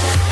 Thank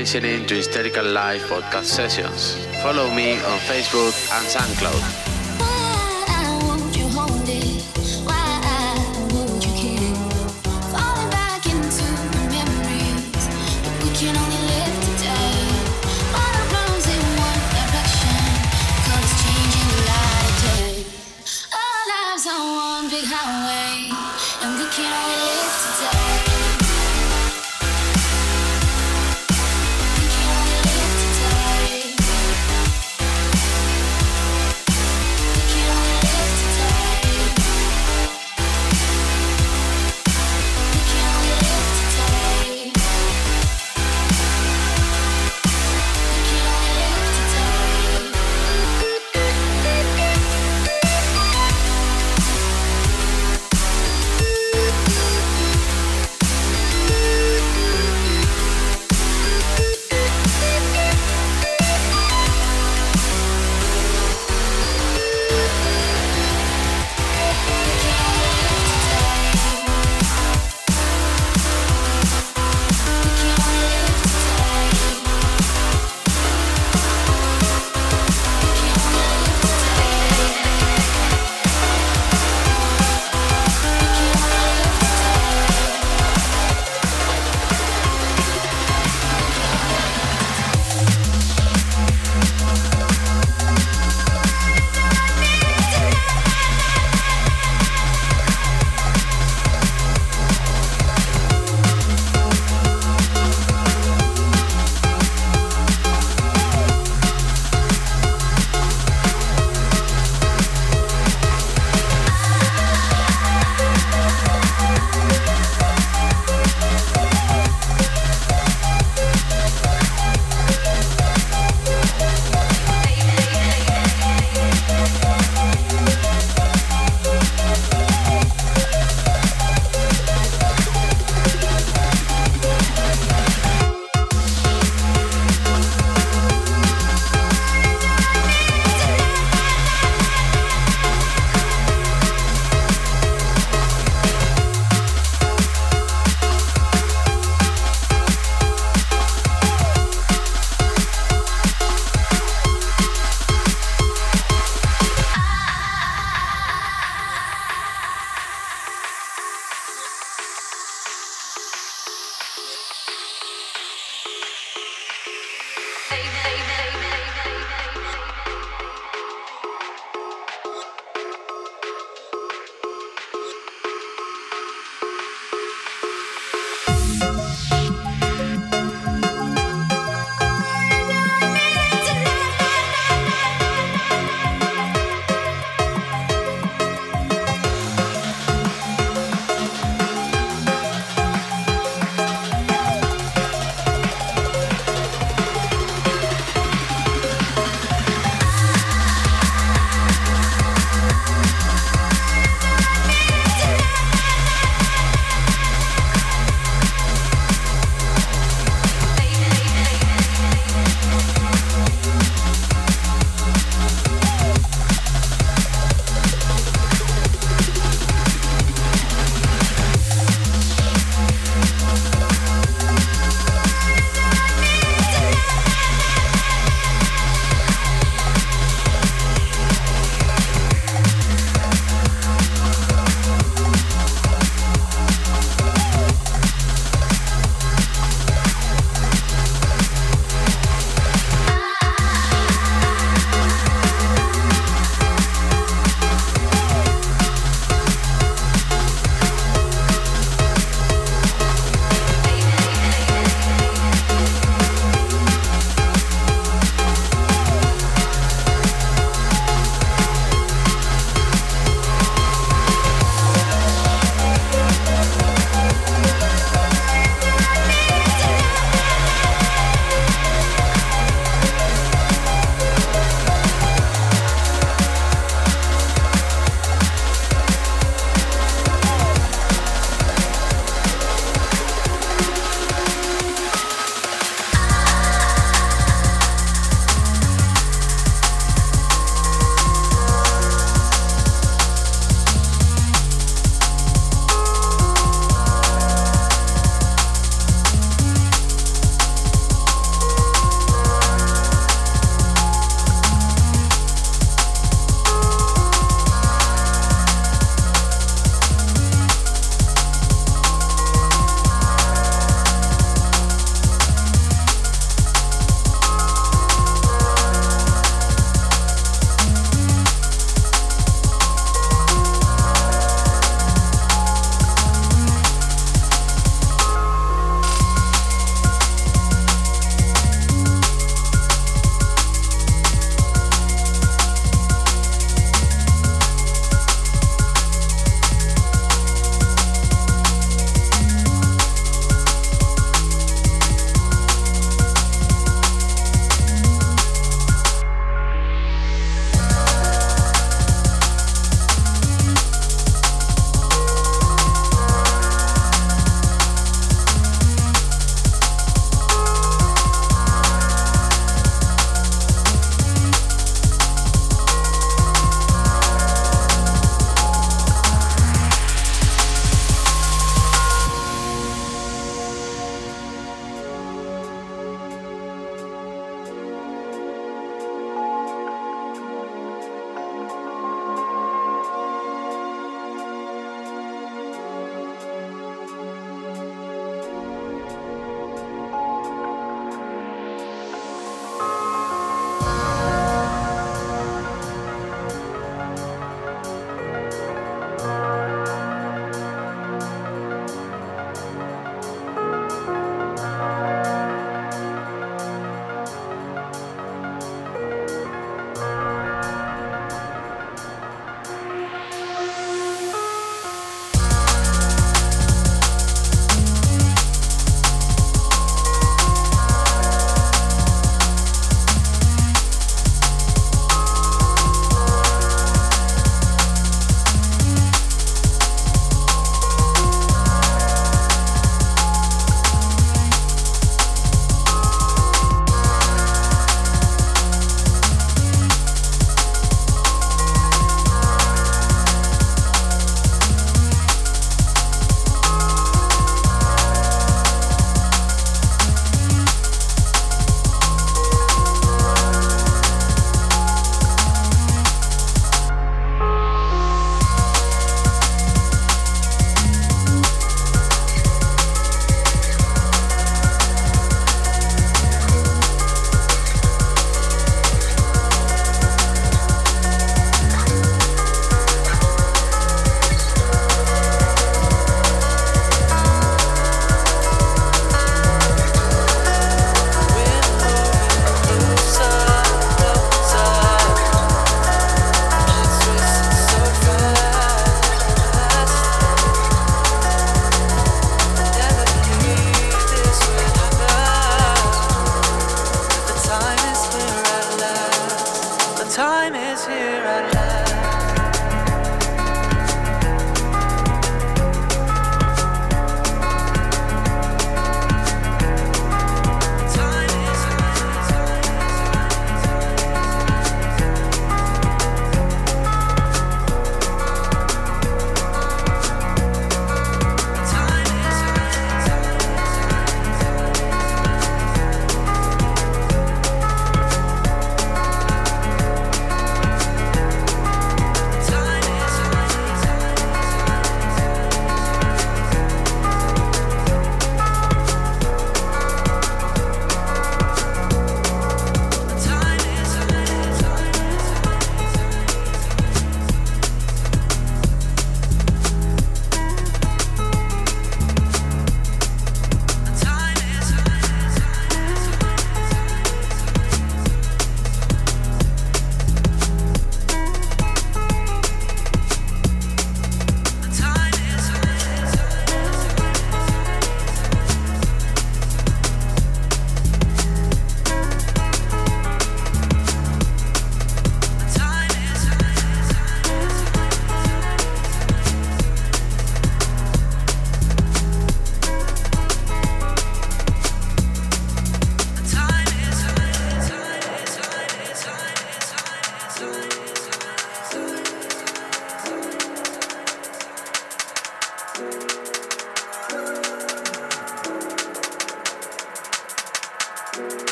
listening to Hysterical Live podcast sessions. Follow me on Facebook and SoundCloud.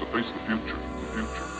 To face the future, the future.